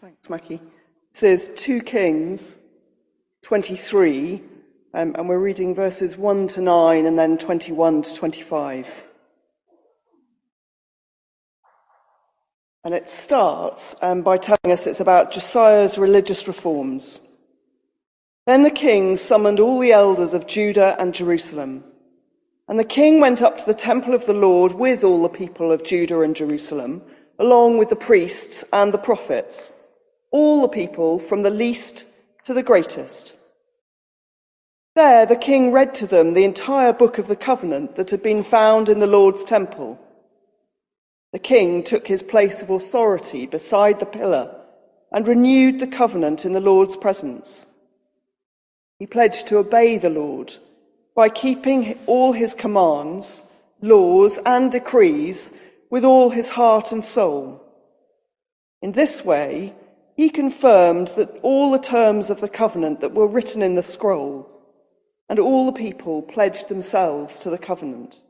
Thanks, Mackie. It says 2 Kings 23, um, and we're reading verses 1 to 9 and then 21 to 25. And it starts um, by telling us it's about Josiah's religious reforms. Then the king summoned all the elders of Judah and Jerusalem. And the king went up to the temple of the Lord with all the people of Judah and Jerusalem, along with the priests and the prophets, all the people from the least to the greatest. There the king read to them the entire book of the covenant that had been found in the Lord's temple. The king took his place of authority beside the pillar and renewed the covenant in the Lord's presence. He pledged to obey the Lord by keeping all his commands, laws, and decrees with all his heart and soul. In this way, he confirmed that all the terms of the covenant that were written in the scroll, and all the people pledged themselves to the covenant.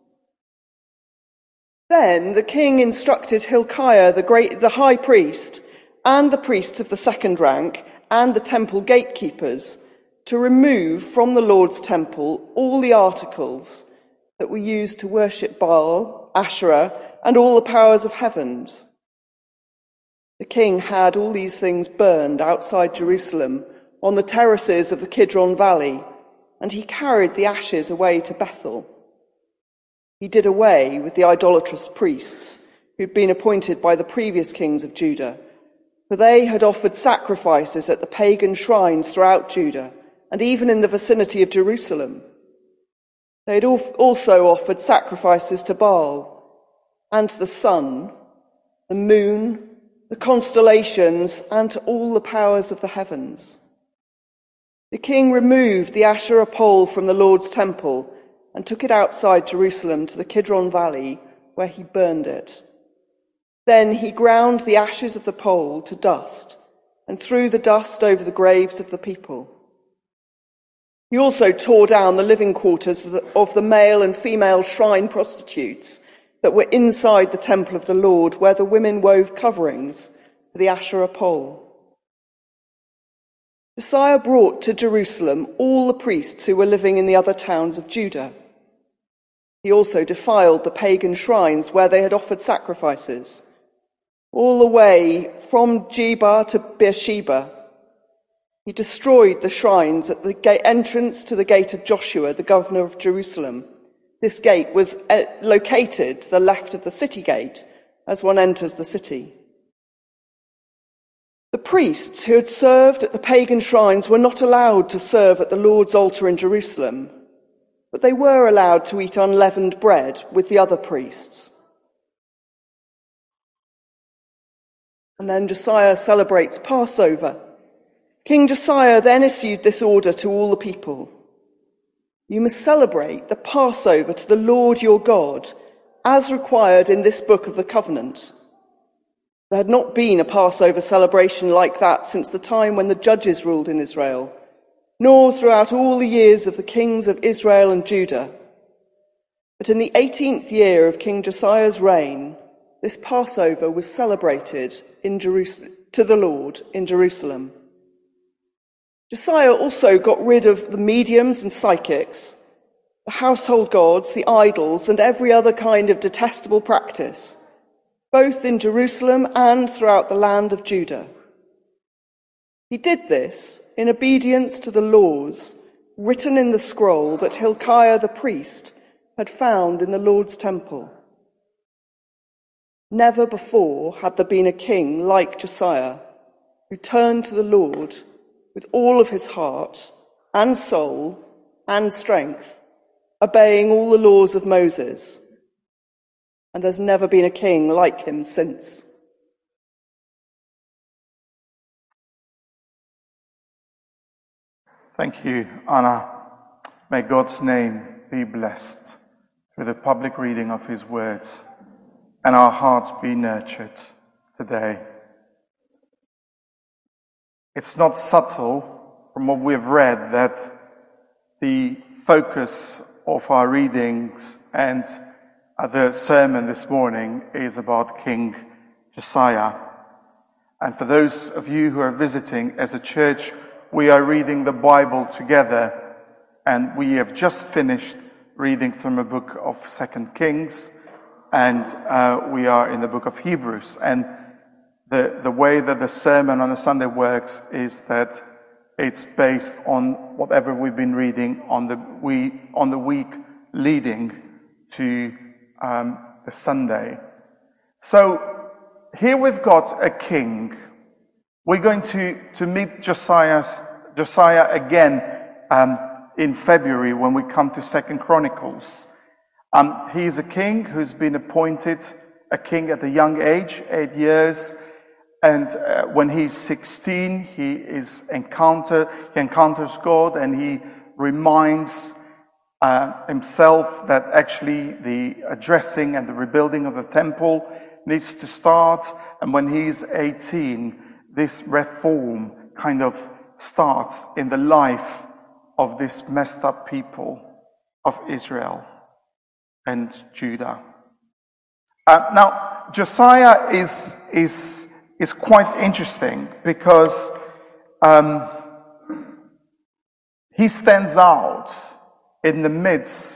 Then the king instructed Hilkiah, the, great, the high priest, and the priests of the second rank, and the temple gatekeepers to remove from the Lord's temple all the articles that were used to worship Baal, Asherah, and all the powers of heaven. The king had all these things burned outside Jerusalem on the terraces of the Kidron Valley, and he carried the ashes away to Bethel. He did away with the idolatrous priests who'd been appointed by the previous kings of Judah, for they had offered sacrifices at the pagan shrines throughout Judah and even in the vicinity of Jerusalem. They had also offered sacrifices to Baal and the sun, the moon, the constellations, and to all the powers of the heavens. The king removed the Asherah pole from the Lord's temple and took it outside Jerusalem to the Kidron Valley, where he burned it. Then he ground the ashes of the pole to dust and threw the dust over the graves of the people. He also tore down the living quarters of the, of the male and female shrine prostitutes that were inside the temple of the Lord, where the women wove coverings for the Asherah pole. Josiah brought to Jerusalem all the priests who were living in the other towns of Judah. He also defiled the pagan shrines where they had offered sacrifices, all the way from Geba to Beersheba he destroyed the shrines at the entrance to the gate of Joshua, the governor of Jerusalem. This gate was uh, located to the left of the city gate as one enters the city. The priests who had served at the pagan shrines were not allowed to serve at the Lord's altar in Jerusalem, but they were allowed to eat unleavened bread with the other priests. And then Josiah celebrates Passover King Josiah then issued this order to all the people. You must celebrate the Passover to the Lord your God, as required in this book of the covenant. There had not been a Passover celebration like that since the time when the judges ruled in Israel, nor throughout all the years of the kings of Israel and Judah. But in the 18th year of King Josiah's reign, this Passover was celebrated to the Lord in Jerusalem. Josiah also got rid of the mediums and psychics, the household gods, the idols, and every other kind of detestable practice, both in Jerusalem and throughout the land of Judah. He did this in obedience to the laws written in the scroll that Hilkiah the priest had found in the Lord's temple. Never before had there been a king like Josiah who turned to the Lord with all of his heart and soul and strength, obeying all the laws of Moses. And there's never been a king like him since. Thank you, Anna. May God's name be blessed through the public reading of his words and our hearts be nurtured today. It's not subtle from what we've read that the focus of our readings and the sermon this morning is about King Josiah. And for those of you who are visiting as a church, we are reading the Bible together, and we have just finished reading from a book of Second Kings, and uh, we are in the book of Hebrews. And the, the way that the sermon on a Sunday works is that it's based on whatever we've been reading on the, we, on the week leading to um, the Sunday. So here we've got a king. We're going to, to meet Josiah's, Josiah again um, in February when we come to Second Chronicles. Um, he is a king who's been appointed a king at a young age, eight years. And uh, when he's 16, he is encounter, he encounters God and he reminds uh, himself that actually the addressing and the rebuilding of the temple needs to start. And when he's 18, this reform kind of starts in the life of this messed up people of Israel and Judah. Uh, now, Josiah is, is is quite interesting because um, he stands out in the midst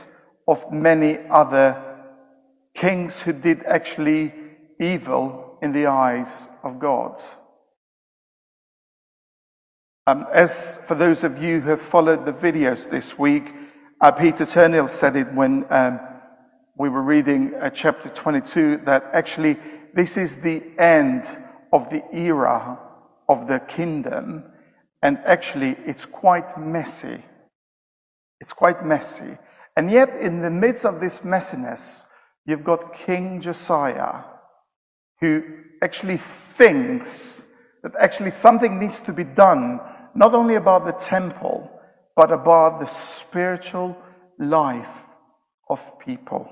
of many other kings who did actually evil in the eyes of God. Um, as for those of you who have followed the videos this week, uh, Peter Turnhill said it when um, we were reading uh, chapter 22 that actually this is the end of the era of the kingdom. And actually, it's quite messy. It's quite messy. And yet, in the midst of this messiness, you've got King Josiah, who actually thinks that actually something needs to be done, not only about the temple, but about the spiritual life of people.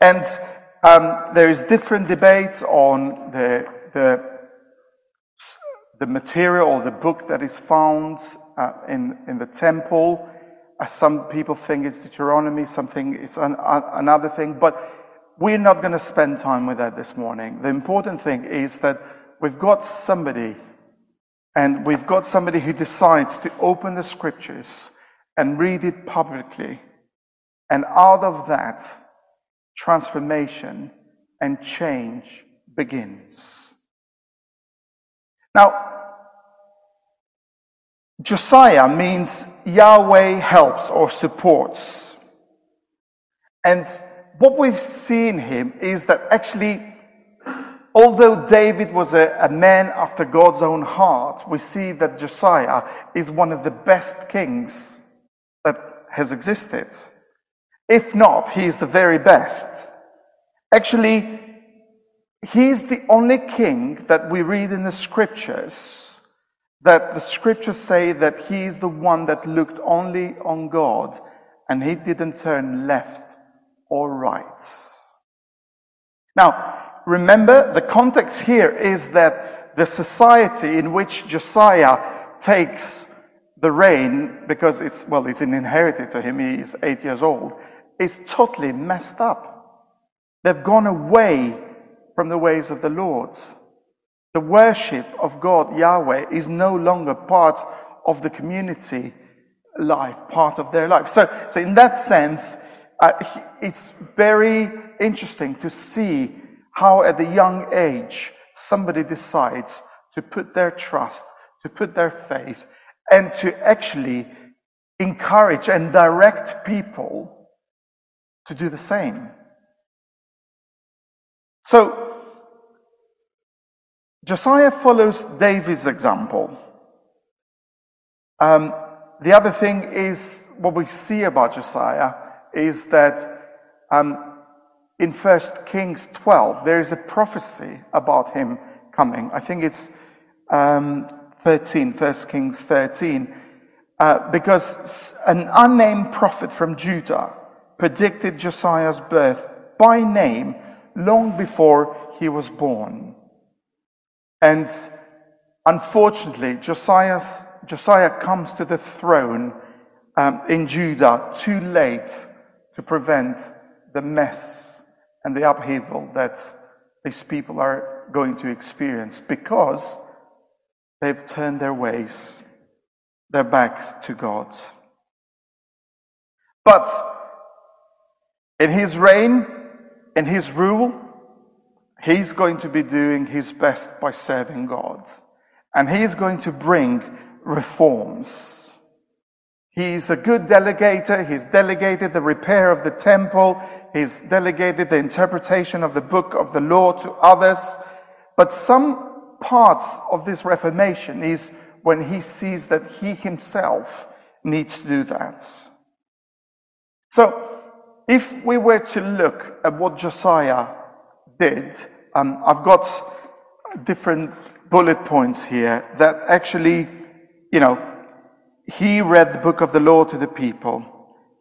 And um, there is different debates on the, the, the material or the book that is found uh, in, in the temple. Uh, some people think it's Deuteronomy, something it's an, uh, another thing, but we're not going to spend time with that this morning. The important thing is that we've got somebody, and we've got somebody who decides to open the scriptures and read it publicly. And out of that, transformation and change begins. Now, Josiah means Yahweh helps or supports. And what we've seen him is that actually, although David was a, a, man after God's own heart, we see that Josiah is one of the best kings that has existed. If not, he is the very best. Actually, he is the only king that we read in the scriptures that the scriptures say that he is the one that looked only on God and he didn't turn left or right. Now, remember, the context here is that the society in which Josiah takes the reign, because it's, well, it's inherited to him, he is eight years old, is totally messed up. They've gone away from the ways of the Lord. The worship of God, Yahweh, is no longer part of the community life, part of their life. So, so in that sense, uh, it's very interesting to see how at a young age somebody decides to put their trust, to put their faith, and to actually encourage and direct people to do the same. So, Josiah follows David's example. Um, the other thing is what we see about Josiah is that um, in 1 Kings 12, there is a prophecy about him coming. I think it's um, 13, 1 Kings 13, uh, because an unnamed prophet from Judah predicted Josiah's birth by name long before he was born. And unfortunately, Josiah's, Josiah comes to the throne um, in Judah too late to prevent the mess and the upheaval that these people are going to experience because they've turned their ways, their backs to God. But in his reign, in his rule, he's going to be doing his best by serving God. And he's going to bring reforms. He's a good delegator. He's delegated the repair of the temple. He's delegated the interpretation of the book of the law to others. But some parts of this reformation is when he sees that he himself needs to do that. So, if we were to look at what Josiah did, um, I've got different bullet points here that actually, you know, he read the book of the law to the people.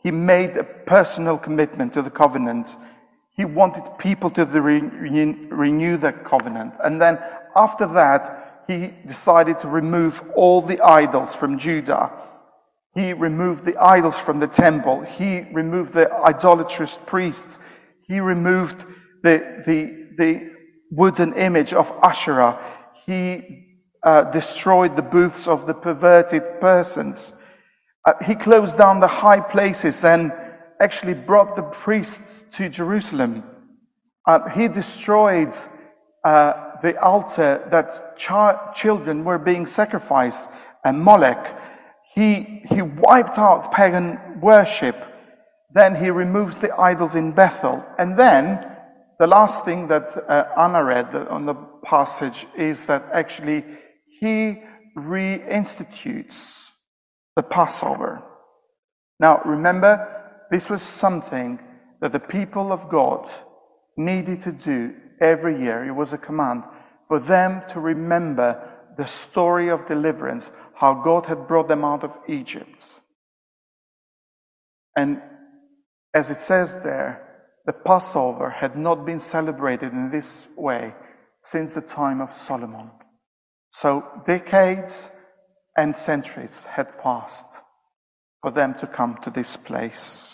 He made a personal commitment to the covenant. He wanted people to renew that covenant. And then after that, he decided to remove all the idols from Judah. He removed the idols from the temple. He removed the idolatrous priests. He removed the, the, the wooden image of Asherah. He uh, destroyed the booths of the perverted persons. Uh, he closed down the high places and actually brought the priests to Jerusalem. Uh, he destroyed uh, the altar that ch- children were being sacrificed and Molech. He, he wiped out pagan worship. Then he removes the idols in Bethel. And then the last thing that uh, Anna read on the passage is that actually he reinstitutes the Passover. Now, remember, this was something that the people of God needed to do every year. It was a command for them to remember the story of deliverance, how God had brought them out of Egypt. And as it says there, the Passover had not been celebrated in this way since the time of Solomon. So decades and centuries had passed for them to come to this place.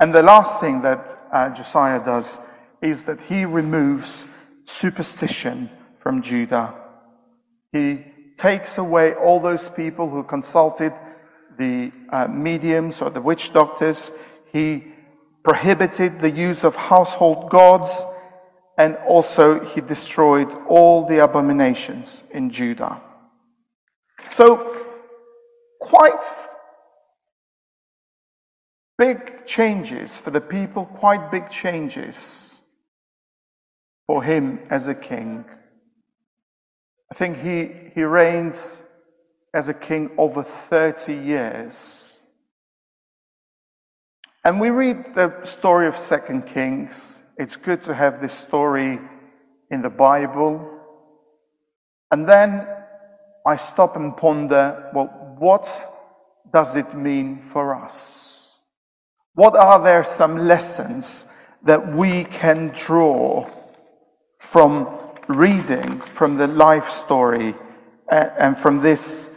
And the last thing that uh, Josiah does is that he removes superstition from Judah. He takes away all those people who consulted the uh, mediums or the witch doctors. He prohibited the use of household gods and also he destroyed all the abominations in Judah. So, quite big changes for the people, quite big changes for him as a king. I think he, he reigns as a king over 30 years. And we read the story of Second Kings it's good to have this story in the Bible. And then I stop and ponder well, what does it mean for us? What are there some lessons that we can draw from reading from the life story uh, and from this,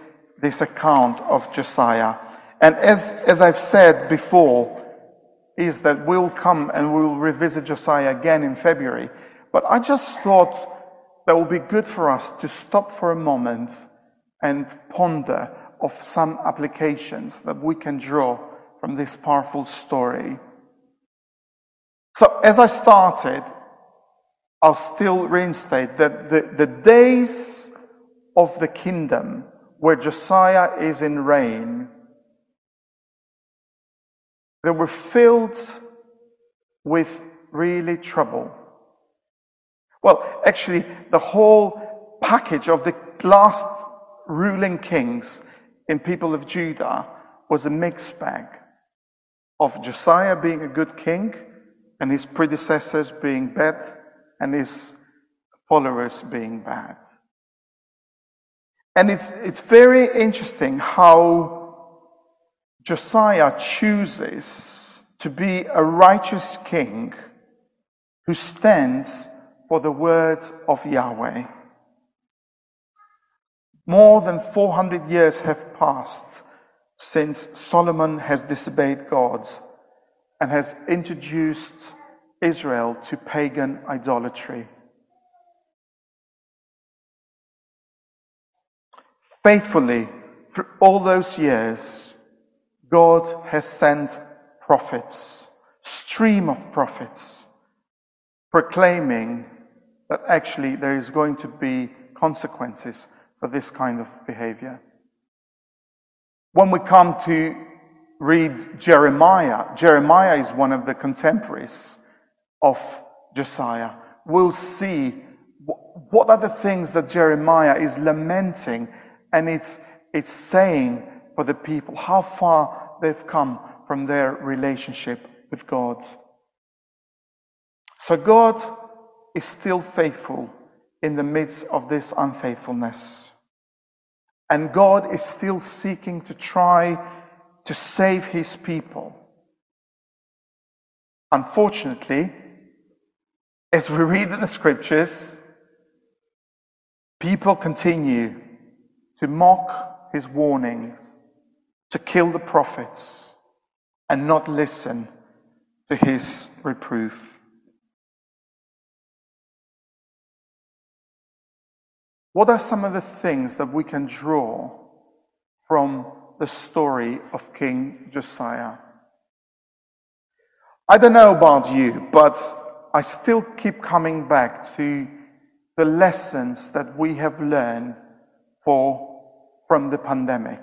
this account of Josiah? And as, as I've said before, is that we'll come and we'll revisit Josiah again in February. But I just thought that would be good for us to stop for a moment and ponder of some applications that we can draw from this powerful story. So, as I started, I'll still reinstate that the, the days of the kingdom where Josiah is in reign they were filled with really trouble. Well, actually, the whole package of the last ruling kings in people of Judah was a mixed bag of Josiah being a good king and his predecessors being bad and his followers being bad. And it's, it's very interesting how Josiah chooses to be a righteous king who stands for the word of Yahweh. More than 400 years have passed since Solomon has disobeyed God and has introduced Israel to pagan idolatry. Faithfully, through all those years, God has sent prophets, stream of prophets, proclaiming that actually there is going to be consequences for this kind of behavior. When we come to read Jeremiah, Jeremiah is one of the contemporaries of Josiah. We'll see what are the things that Jeremiah is lamenting and it's, it's saying for the people how far they've come from their relationship with God. So God is still faithful in the midst of this unfaithfulness. And God is still seeking to try to save his people. Unfortunately, as we read in the scriptures, people continue to mock his warnings, to kill the prophets, and not listen to his reproof. What are some of the things that we can draw from the story of King Josiah? I don't know about you, but I still keep coming back to the lessons that we have learned for, from the pandemic.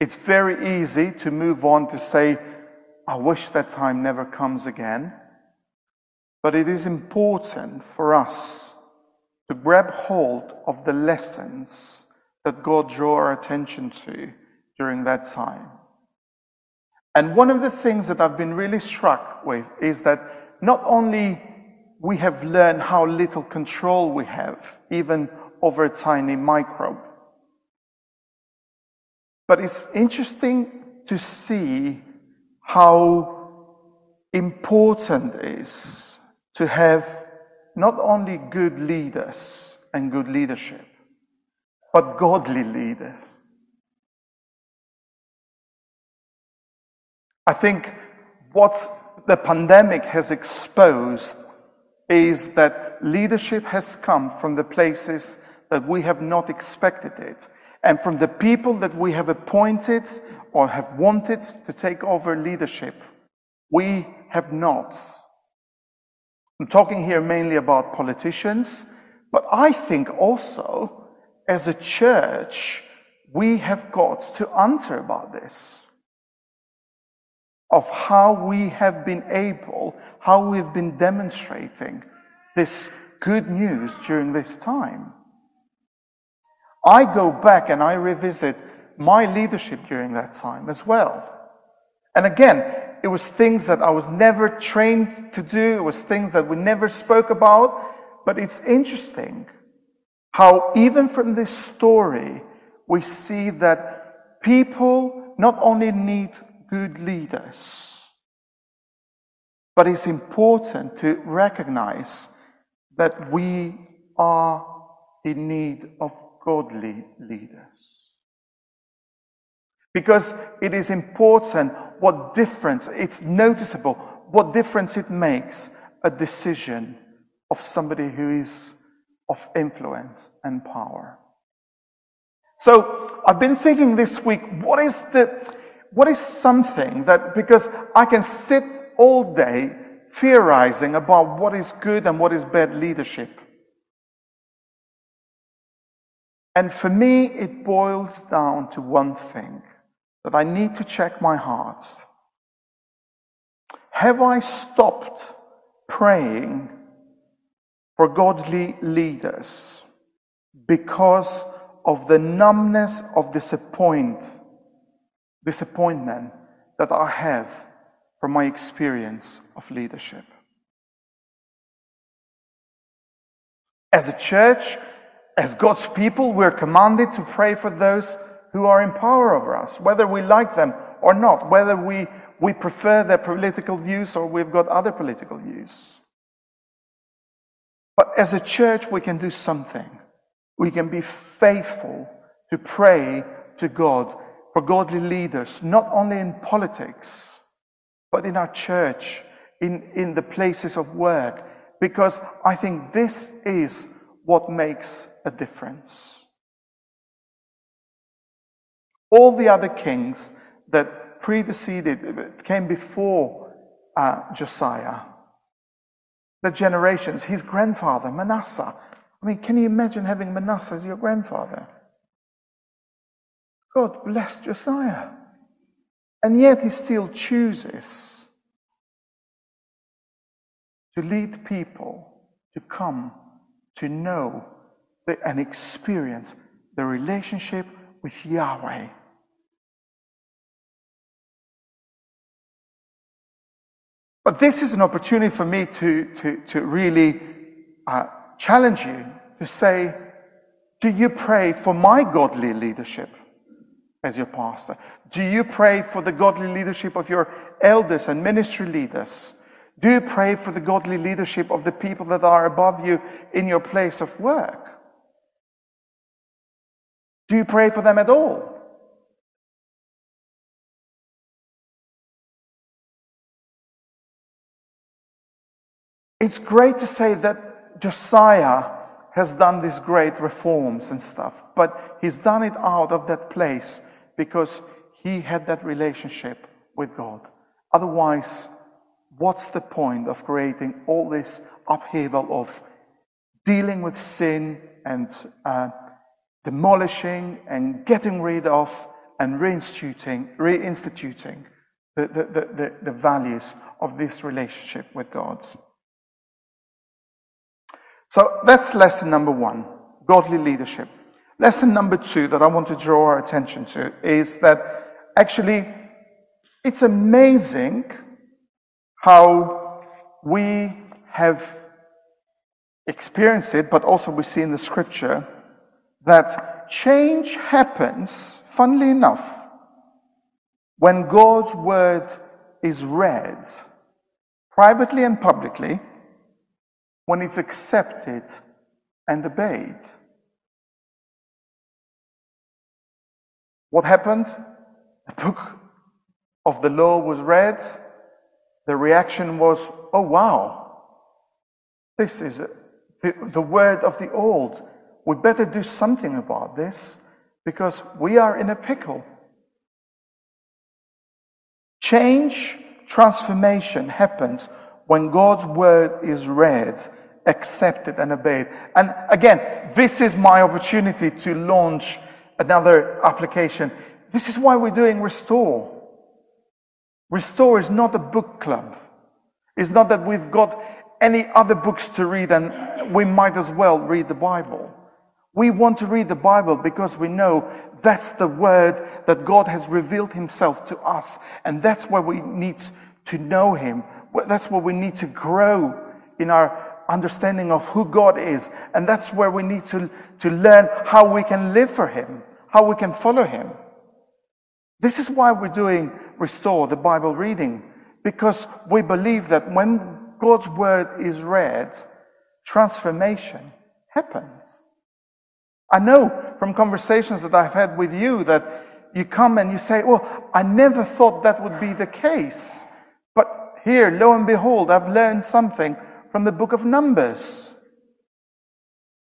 It's very easy to move on to say, I wish that time never comes again. But it is important for us to grab hold of the lessons that God drew our attention to during that time. And one of the things that I've been really struck with is that not only we have learned how little control we have, even over a tiny microbe, but it's interesting to see how important it is to have not only good leaders and good leadership, but godly leaders. I think what the pandemic has exposed is that leadership has come from the places that we have not expected it, and from the people that we have appointed or have wanted to take over leadership. We have not. I'm talking here mainly about politicians, but I think also as a church, we have got to answer about this of how we have been able, how we've been demonstrating this good news during this time. I go back and I revisit my leadership during that time as well. And again, it was things that I was never trained to do, it was things that we never spoke about, but it's interesting how even from this story, we see that people not only need good leaders. But it's important to recognize that we are in need of godly leaders. Because it is important what difference, it's noticeable, what difference it makes a decision of somebody who is of influence and power. So I've been thinking this week, what is the what is something that, because I can sit all day theorizing about what is good and what is bad leadership. And for me, it boils down to one thing that I need to check my heart. Have I stopped praying for godly leaders because of the numbness of disappointment? Disappointment that I have from my experience of leadership. As a church, as God's people, we're commanded to pray for those who are in power over us, whether we like them or not, whether we, we prefer their political views or we've got other political views. But as a church, we can do something. We can be faithful to pray to God for godly leaders, not only in politics, but in our church, in, in the places of work, because I think this is what makes a difference. all the other kings that preceded, came before uh, Josiah, the generations, his grandfather, Manasseh. I mean, can you imagine having Manasseh as your grandfather? God bless Josiah. And yet he still chooses to lead people to come to know and experience the relationship with Yahweh. But this is an opportunity for me to, to, to really uh, challenge you to say, do you pray for my godly leadership as your pastor? Do you pray for the godly leadership of your elders and ministry leaders? Do you pray for the godly leadership of the people that are above you in your place of work? Do you pray for them at all? It's great to say that Josiah has done these great reforms and stuff, but he's done it out of that place because he had that relationship with God. Otherwise, what's the point of creating all this upheaval of dealing with sin and uh, demolishing and getting rid of and reinstituting, reinstituting the, the, the, the, values of this relationship with God? So that's lesson number one godly leadership. Lesson number two that I want to draw our attention to is that actually it's amazing how we have experienced it, but also we see in the scripture that change happens, funnily enough, when God's word is read privately and publicly when it's accepted and obeyed. What happened? The book of the law was read. The reaction was, oh wow, this is the, the word of the old. We better do something about this because we are in a pickle. Change, transformation happens when God's word is read, accepted, and obeyed. And again, this is my opportunity to launch another application. This is why we're doing Restore. Restore is not a book club. It's not that we've got any other books to read and we might as well read the Bible. We want to read the Bible because we know that's the word that God has revealed himself to us. And that's where we need to know him that's where we need to grow in our understanding of who God is. And that's where we need to, to learn how we can live for Him, how we can follow Him. This is why we're doing Restore, the Bible reading, because we believe that when God's Word is read, transformation happens. I know from conversations that I've had with you that you come and you say, Well, I never thought that would be the case But here, lo and behold, I've learned something from the book of Numbers.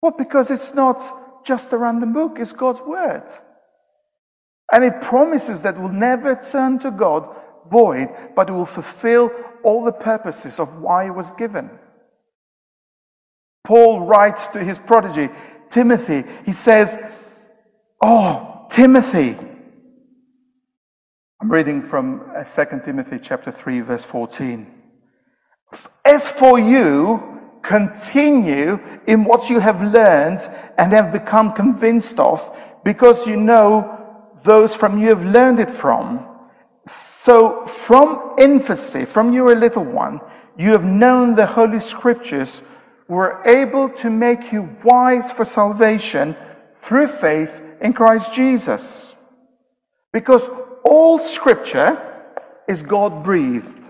What? Because it's not just a random book, it's God's word. And it promises that will never turn to God void, but it will fulfill all the purposes of why it was given. Paul writes to his prodigy, Timothy, he says, Oh, Timothy, I'm reading from 2 uh, Timothy chapter 3 verse 14. As for you, continue in what you have learned and have become convinced of, because you know those from you have learned it from. So from infancy, from you a little one, you have known the Holy Scriptures were able to make you wise for salvation through faith in Christ Jesus. Because all scripture is God breathed.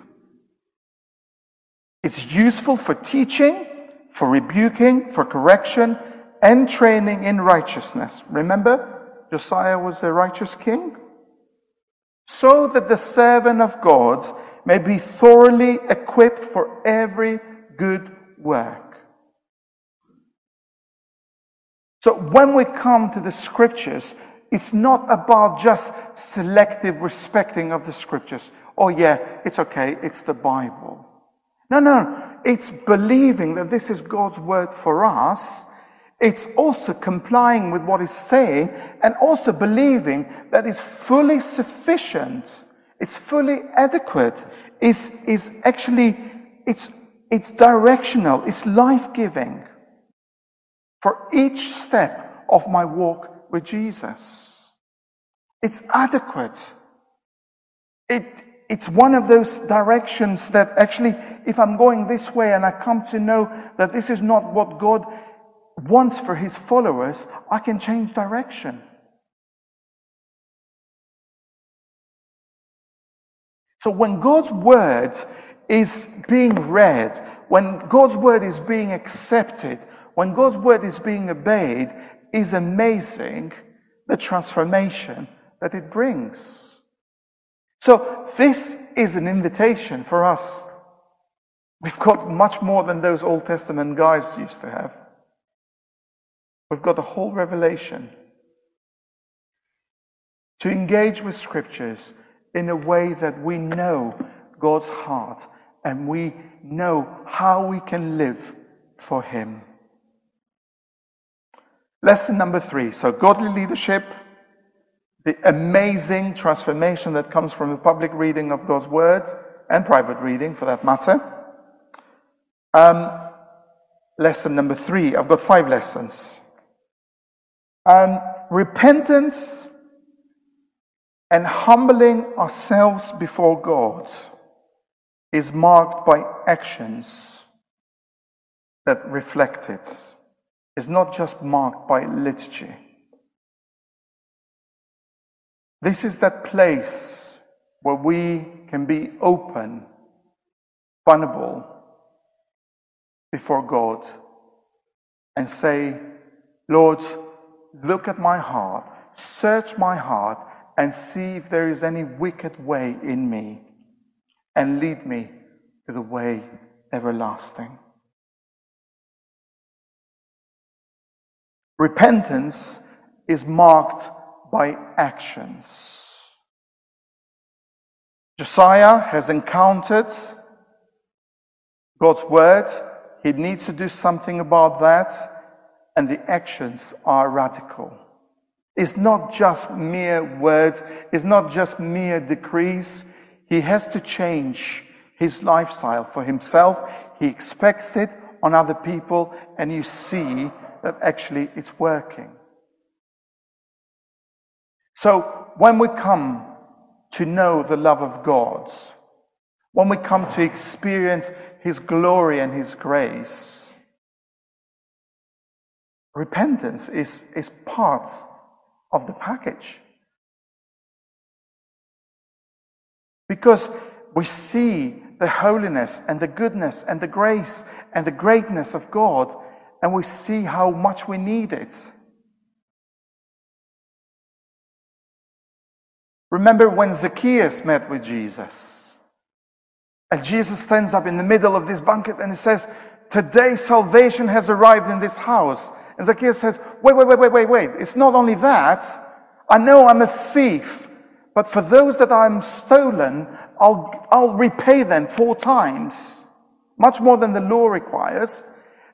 It's useful for teaching, for rebuking, for correction, and training in righteousness. Remember, Josiah was a righteous king? So that the servant of God may be thoroughly equipped for every good work. So when we come to the scriptures, It's not about just selective respecting of the scriptures. Oh, yeah, it's okay, it's the Bible. No, no, it's believing that this is God's word for us. It's also complying with what He's saying and also believing that it's fully sufficient, it's fully adequate, is is actually, it's, it's directional, it's life giving for each step of my walk with Jesus. It's adequate. It, it's one of those directions that actually, if I'm going this way and I come to know that this is not what God wants for his followers, I can change direction. So when God's word is being read, when God's word is being accepted, when God's word is being obeyed, is amazing the transformation that it brings. So this is an invitation for us. We've got much more than those Old Testament guys used to have. We've got the whole revelation. To engage with scriptures in a way that we know God's heart and we know how we can live for Him. Lesson number three. So, godly leadership, the amazing transformation that comes from the public reading of God's Word and private reading for that matter. Um, lesson number three. I've got five lessons. Um, repentance and humbling ourselves before God is marked by actions that reflect it. It's not just marked by liturgy. This is that place where we can be open, vulnerable before God and say, Lord, look at my heart, search my heart, and see if there is any wicked way in me, and lead me to the way everlasting. Repentance is marked by actions. Josiah has encountered God's word. He needs to do something about that and the actions are radical. It's not just mere words, it's not just mere decrees. He has to change his lifestyle for himself. He expects it on other people, and you see that actually it's working. So when we come to know the love of God, when we come to experience His glory and His grace, Repentance is, is part of the package. Because we see the holiness and the goodness and the grace and the greatness of God, and we see how much we need it. Remember when Zacchaeus met with Jesus? And Jesus stands up in the middle of this banquet and he says, Today salvation has arrived in this house. And Zacchaeus says, Wait, wait, wait, wait, wait, wait. It's not only that. I know I'm a thief, but for those that I'm stolen, I'll, I'll repay them four times, much more than the law requires.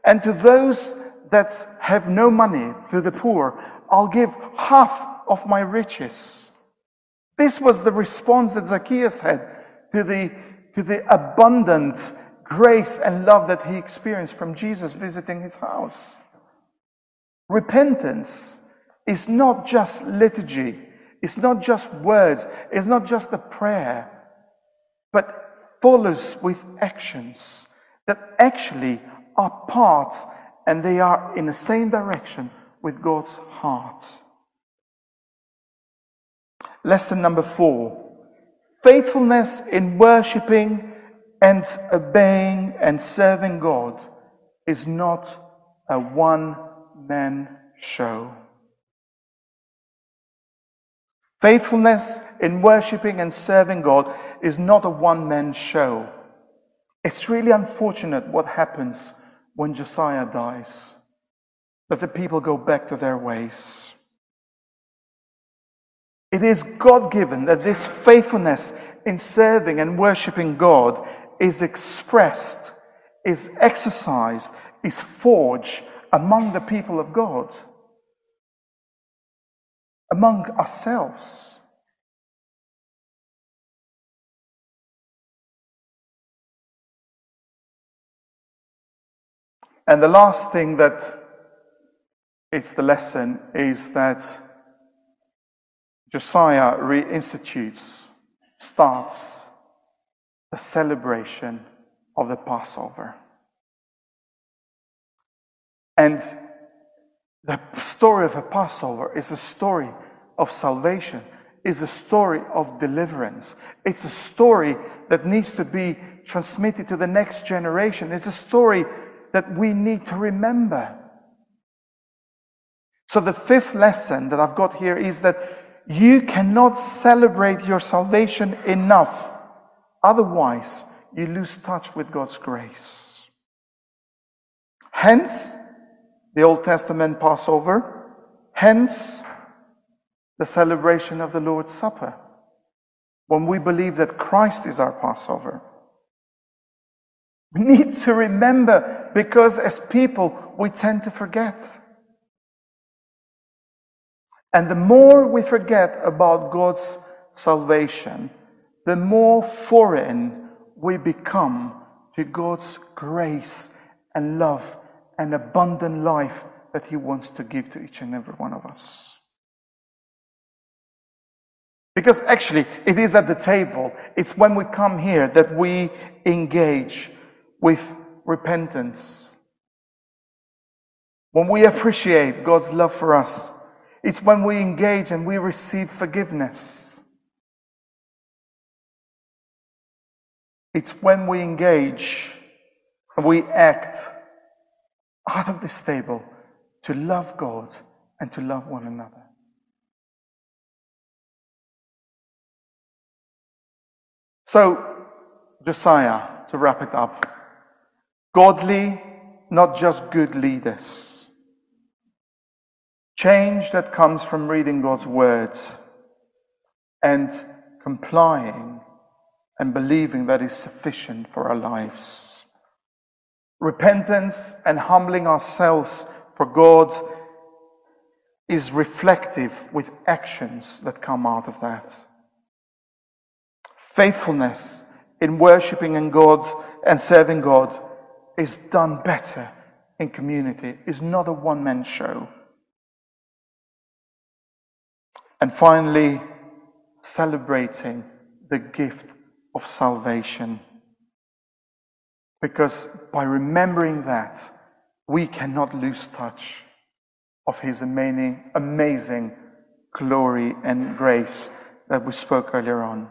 And to those that have no money, to the poor, I'll give half of my riches. This was the response that Zacchaeus had to the, to the abundant grace and love that he experienced from Jesus visiting his house. Repentance is not just liturgy, it's not just words, it's not just a prayer, but follows with actions that actually are parts and they are in the same direction with God's heart. Lesson number four faithfulness in worshipping and obeying and serving God is not a one man show. Faithfulness in worshipping and serving God is not a one man show. It's really unfortunate what happens when Josiah dies, that the people go back to their ways. It is God given that this faithfulness in serving and worshipping God is expressed, is exercised, is forged among the people of God, among ourselves. And the last thing that is the lesson is that Josiah reinstitutes, starts the celebration of the Passover. And the story of the Passover is a story of salvation, is a story of deliverance. It's a story that needs to be transmitted to the next generation. It's a story that we need to remember. So, the fifth lesson that I've got here is that you cannot celebrate your salvation enough. Otherwise, you lose touch with God's grace. Hence, the Old Testament Passover. Hence, the celebration of the Lord's Supper. When we believe that Christ is our Passover. We need to remember because as people, we tend to forget. And the more we forget about God's salvation, the more foreign we become to God's grace and love and abundant life that He wants to give to each and every one of us. Because actually, it is at the table, it's when we come here that we engage with repentance. When we appreciate God's love for us it's when we engage and we receive forgiveness. It's when we engage and we act out of this table to love God and to love one another. So, Josiah, to wrap it up, godly, not just good leaders. Change that comes from reading God's words and complying and believing that is sufficient for our lives. Repentance and humbling ourselves for God is reflective with actions that come out of that. Faithfulness in worshiping in God and serving God is done better in community, is not a one man show. And finally, celebrating the gift of salvation. Because by remembering that, we cannot lose touch of His amazing, amazing glory and grace that we spoke earlier on.